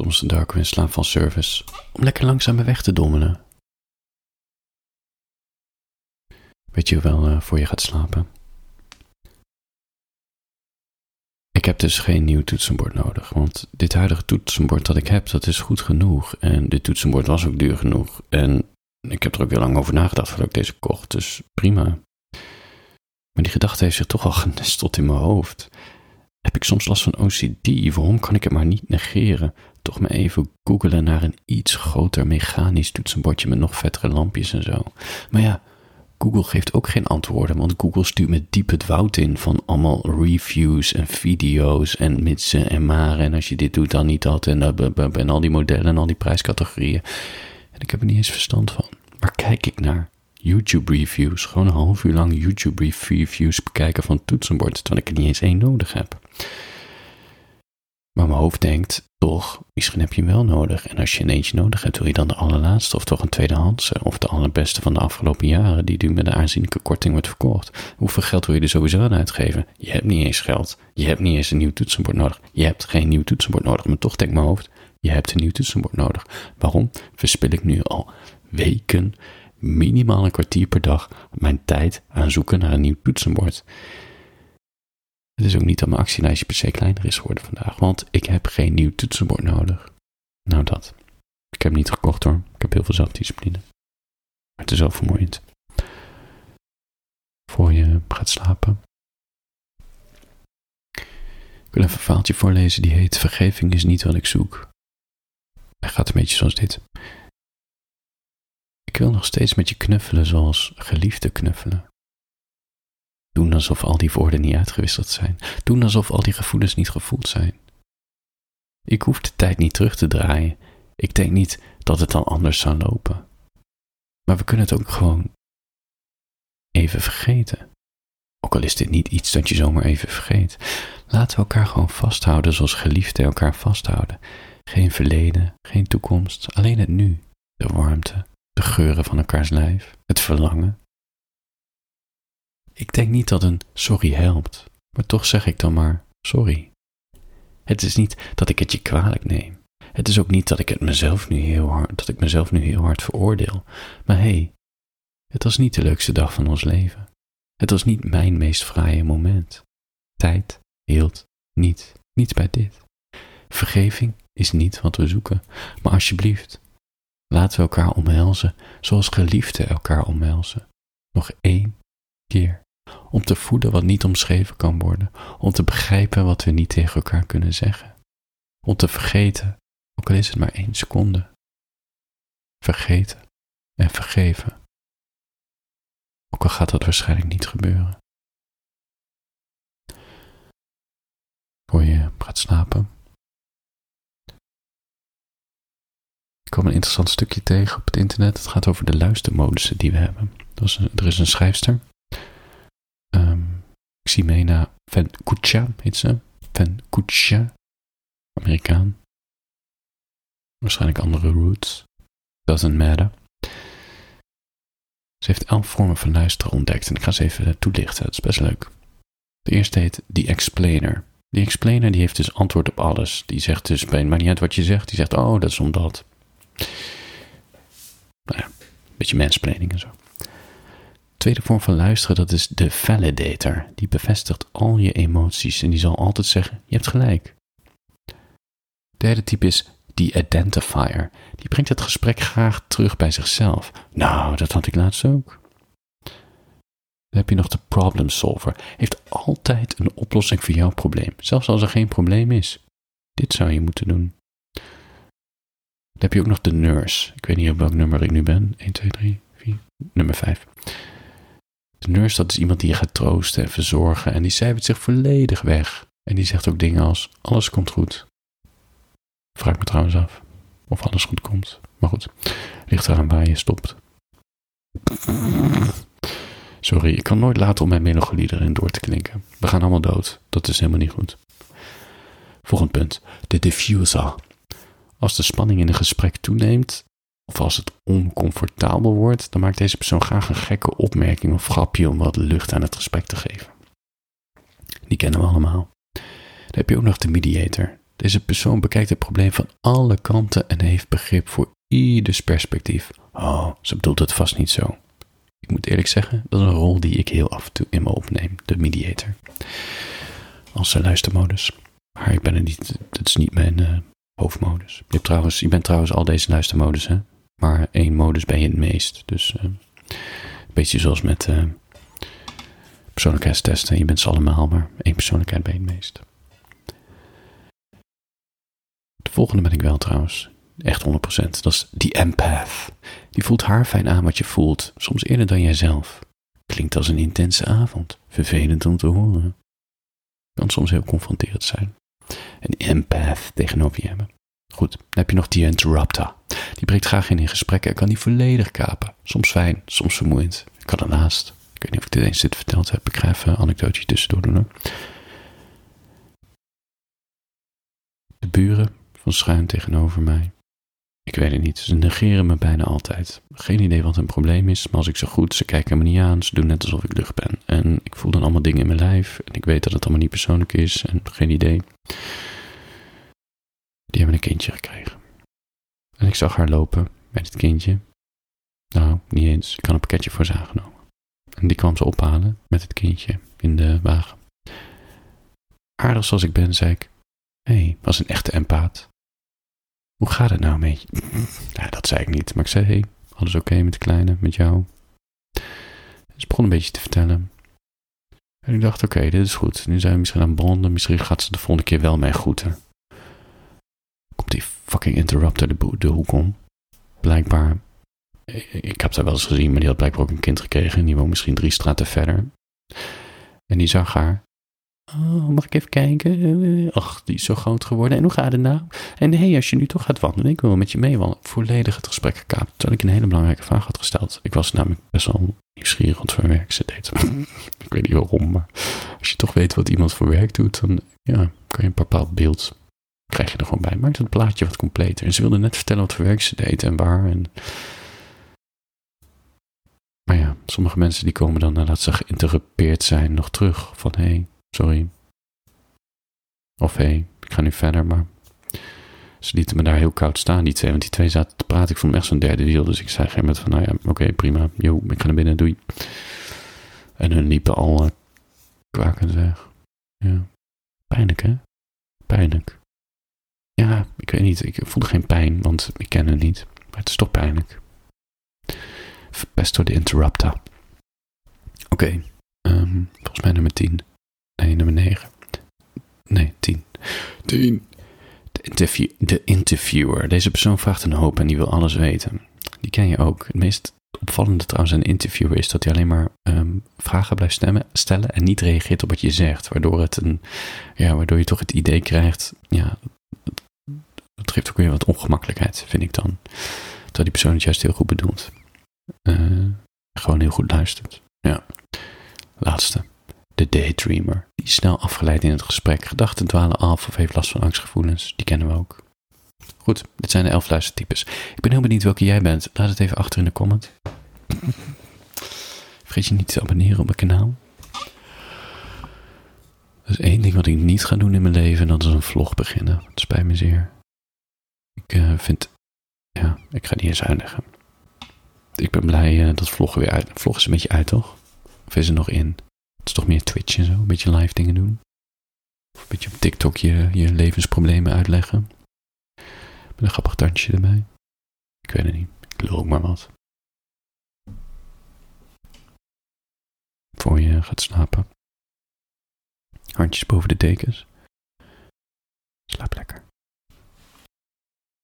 Soms een dark in slaap van service. Om lekker langzaam mijn weg te dommelen. Weet je wel uh, voor je gaat slapen? Ik heb dus geen nieuw toetsenbord nodig, want dit huidige toetsenbord dat ik heb, dat is goed genoeg. En dit toetsenbord was ook duur genoeg. En ik heb er ook heel lang over nagedacht voordat ik deze kocht, dus prima. Maar die gedachte heeft zich toch al genesteld in mijn hoofd. Heb ik soms last van OCD? Waarom kan ik het maar niet negeren? Toch maar even googelen naar een iets groter mechanisch toetsenbordje met nog vettere lampjes en zo. Maar ja, Google geeft ook geen antwoorden, want Google stuurt me diep het woud in van allemaal reviews en video's en mitsen en maren. En als je dit doet, dan niet dat. En, en al die modellen en al die prijscategorieën. En ik heb er niet eens verstand van. Maar kijk ik naar YouTube reviews, gewoon een half uur lang YouTube reviews bekijken van toetsenbord, terwijl ik er niet eens één nodig heb. Maar mijn hoofd denkt, toch, misschien heb je wel nodig. En als je een eentje nodig hebt, wil je dan de allerlaatste of toch een tweedehandse of de allerbeste van de afgelopen jaren, die nu met een aanzienlijke korting wordt verkocht. Hoeveel geld wil je er sowieso aan uitgeven? Je hebt niet eens geld. Je hebt niet eens een nieuw toetsenbord nodig. Je hebt geen nieuw toetsenbord nodig. Maar toch denkt mijn hoofd, je hebt een nieuw toetsenbord nodig. Waarom verspil ik nu al weken, minimaal een kwartier per dag, mijn tijd aan zoeken naar een nieuw toetsenbord? Het is ook niet dat mijn actielijstje per se kleiner is geworden vandaag, want ik heb geen nieuw toetsenbord nodig. Nou dat. Ik heb niet gekocht hoor. Ik heb heel veel zelfdiscipline. Maar het is wel vermoeiend. Voor je gaat slapen. Ik wil even een verhaaltje voorlezen die heet Vergeving is niet wat ik zoek. Hij gaat een beetje zoals dit. Ik wil nog steeds met je knuffelen zoals geliefde knuffelen. Doen alsof al die woorden niet uitgewisseld zijn. Doen alsof al die gevoelens niet gevoeld zijn. Ik hoef de tijd niet terug te draaien. Ik denk niet dat het dan anders zou lopen. Maar we kunnen het ook gewoon even vergeten. Ook al is dit niet iets dat je zomaar even vergeet. Laten we elkaar gewoon vasthouden zoals geliefden elkaar vasthouden. Geen verleden, geen toekomst, alleen het nu. De warmte, de geuren van elkaars lijf, het verlangen, ik denk niet dat een sorry helpt, maar toch zeg ik dan maar sorry. Het is niet dat ik het je kwalijk neem. Het is ook niet dat ik het mezelf nu heel hard, dat ik mezelf nu heel hard veroordeel. Maar hé, hey, het was niet de leukste dag van ons leven. Het was niet mijn meest fraaie moment. Tijd hield niet, niet bij dit. Vergeving is niet wat we zoeken, maar alsjeblieft, laten we elkaar omhelzen zoals geliefden elkaar omhelzen. Nog één om te voeden wat niet omschreven kan worden, om te begrijpen wat we niet tegen elkaar kunnen zeggen, om te vergeten, ook al is het maar één seconde. Vergeten en vergeven. Ook al gaat dat waarschijnlijk niet gebeuren. Voor je gaat slapen. Ik kwam een interessant stukje tegen op het internet. Het gaat over de luistermodussen die we hebben. Er is een schrijfster Ximena Van Kucha heet ze. Van Kucha. Amerikaan. Waarschijnlijk andere roots. Doesn't matter. Ze heeft elf vormen van luisteren ontdekt en ik ga ze even toelichten. Dat is best leuk. De eerste heet The Explainer. Die explainer die heeft dus antwoord op alles. Die zegt dus, bij maar niet uit wat je zegt. Die zegt, oh, dat is omdat. Nou ja, een beetje mansplaining en zo. Tweede vorm van luisteren, dat is de validator. Die bevestigt al je emoties en die zal altijd zeggen: Je hebt gelijk. Derde type is die identifier. Die brengt het gesprek graag terug bij zichzelf. Nou, dat had ik laatst ook. Dan heb je nog de problem solver. Heeft altijd een oplossing voor jouw probleem, zelfs als er geen probleem is. Dit zou je moeten doen. Dan heb je ook nog de nurse. Ik weet niet op welk nummer ik nu ben. 1, 2, 3, 4. Nummer 5. De nurse, dat is iemand die je gaat troosten en verzorgen en die cijfert zich volledig weg. En die zegt ook dingen als, alles komt goed. Vraag me trouwens af of alles goed komt. Maar goed, ligt eraan waar je stopt. Sorry, ik kan nooit laten om mijn melancholie erin door te klinken. We gaan allemaal dood. Dat is helemaal niet goed. Volgend punt. De diffuser. Als de spanning in een gesprek toeneemt, of als het oncomfortabel wordt, dan maakt deze persoon graag een gekke opmerking of grapje om wat lucht aan het gesprek te geven. Die kennen we allemaal. Dan heb je ook nog de mediator. Deze persoon bekijkt het probleem van alle kanten en heeft begrip voor ieders perspectief. Oh, ze bedoelt het vast niet zo. Ik moet eerlijk zeggen, dat is een rol die ik heel af en toe in me opneem, de mediator. Als luistermodus. Maar ik ben er niet, dat is niet mijn uh, hoofdmodus. Je, hebt trouwens, je bent trouwens al deze luistermodus, hè? Maar één modus ben je het meest. Dus uh, een beetje zoals met uh, persoonlijkheidstesten. Je bent ze allemaal, maar één persoonlijkheid ben je het meest. De volgende ben ik wel trouwens. Echt 100%. Dat is die empath. Die voelt haar fijn aan wat je voelt, soms eerder dan jijzelf. Klinkt als een intense avond, vervelend om te horen. Kan soms heel confronterend zijn. Een empath tegenover je hebben. Goed, dan heb je nog die interrupter. Die breekt graag in in gesprekken en kan die volledig kapen. Soms fijn, soms vermoeiend. Ik kan ernaast. Ik weet niet of ik dit eens dit verteld heb. Ik ga even een anekdootje tussendoor doen. De buren van schuin tegenover mij ik weet het niet. Ze negeren me bijna altijd. Geen idee wat hun probleem is, maar als ik ze goed, ze kijken me niet aan, ze doen net alsof ik lucht ben. En ik voel dan allemaal dingen in mijn lijf en ik weet dat het allemaal niet persoonlijk is en geen idee. Die hebben een kindje gekregen. En ik zag haar lopen met het kindje. Nou, niet eens. Ik had een pakketje voor ze aangenomen. En die kwam ze ophalen met het kindje in de wagen. Aardig zoals ik ben, zei ik. Hé, hey, was een echte empaat. Hoe gaat het nou met je? Dat zei ik niet, maar ik zei, hey, alles oké met de kleine, met jou? Ze begon een beetje te vertellen. En ik dacht, oké, dit is goed. Nu zijn we misschien aan bonden, misschien gaat ze de volgende keer wel mij groeten. Fucking interrupter de, de hoek om. Blijkbaar, ik heb haar wel eens gezien, maar die had blijkbaar ook een kind gekregen. Die woont misschien drie straten verder. En die zag haar Oh, mag ik even kijken? Ach, die is zo groot geworden. En hoe gaat het nou? En hé, hey, als je nu toch gaat wandelen, ik wil met je meewandelen. Volledig het gesprek gekaapt. Terwijl ik een hele belangrijke vraag had gesteld. Ik was namelijk best wel nieuwsgierig wat voor werk ze deed. ik weet niet waarom, maar als je toch weet wat iemand voor werk doet, dan ja, kan je een bepaald beeld krijg je gewoon bij. Maakt het plaatje wat completer. En ze wilde net vertellen wat voor werk ze deed en waar. En... Maar ja, sommige mensen die komen dan nadat ze geïnterrupeerd zijn nog terug. Van hé, hey, Sorry. Of hé, hey, ik ga nu verder, maar ze lieten me daar heel koud staan, die twee. Want die twee zaten te praten. Ik vond hem echt zo'n derde wiel. Dus ik zei geen moment van, nou ja, oké, prima. Jo, ik ga naar binnen, doei. En hun liepen al uh, kwakend weg. Ja. Pijnlijk, hè? Pijnlijk. Ja, ik weet niet. Ik voelde geen pijn, want ik ken hen niet. Maar het is toch pijnlijk. Verpest door de interrupter. Oké, um, volgens mij nummer 10. Nee, nummer 9. Nee, 10. 10. De, interview, de interviewer. Deze persoon vraagt een hoop en die wil alles weten. Die ken je ook. Het meest opvallende trouwens aan een interviewer is dat hij alleen maar um, vragen blijft stemmen, stellen en niet reageert op wat je zegt. Waardoor, het een, ja, waardoor je toch het idee krijgt, ja, dat geeft ook weer wat ongemakkelijkheid, vind ik dan. Terwijl die persoon het juist heel goed bedoelt. Uh, gewoon heel goed luistert. Ja. Laatste de daydreamer, die is snel afgeleid in het gesprek, gedachten dwalen af of heeft last van angstgevoelens, die kennen we ook. Goed, dit zijn de elf luistertypes. Ik ben heel benieuwd welke jij bent. Laat het even achter in de comment. Vergeet je niet te abonneren op mijn kanaal. Er is één ding wat ik niet ga doen in mijn leven en dat is een vlog beginnen. Het spijt me zeer. Uh, vind, ja, ik ga die eens uitleggen. Ik ben blij uh, dat vloggen weer uit. Vlog is een beetje uit, toch? Of is er nog in? Het is toch meer Twitch en zo, een beetje live dingen doen. Of een beetje op TikTok je, je levensproblemen uitleggen. Met een grappig tandje erbij. Ik weet het niet, ik lul ook maar wat. Voor je gaat slapen. Handjes boven de dekens.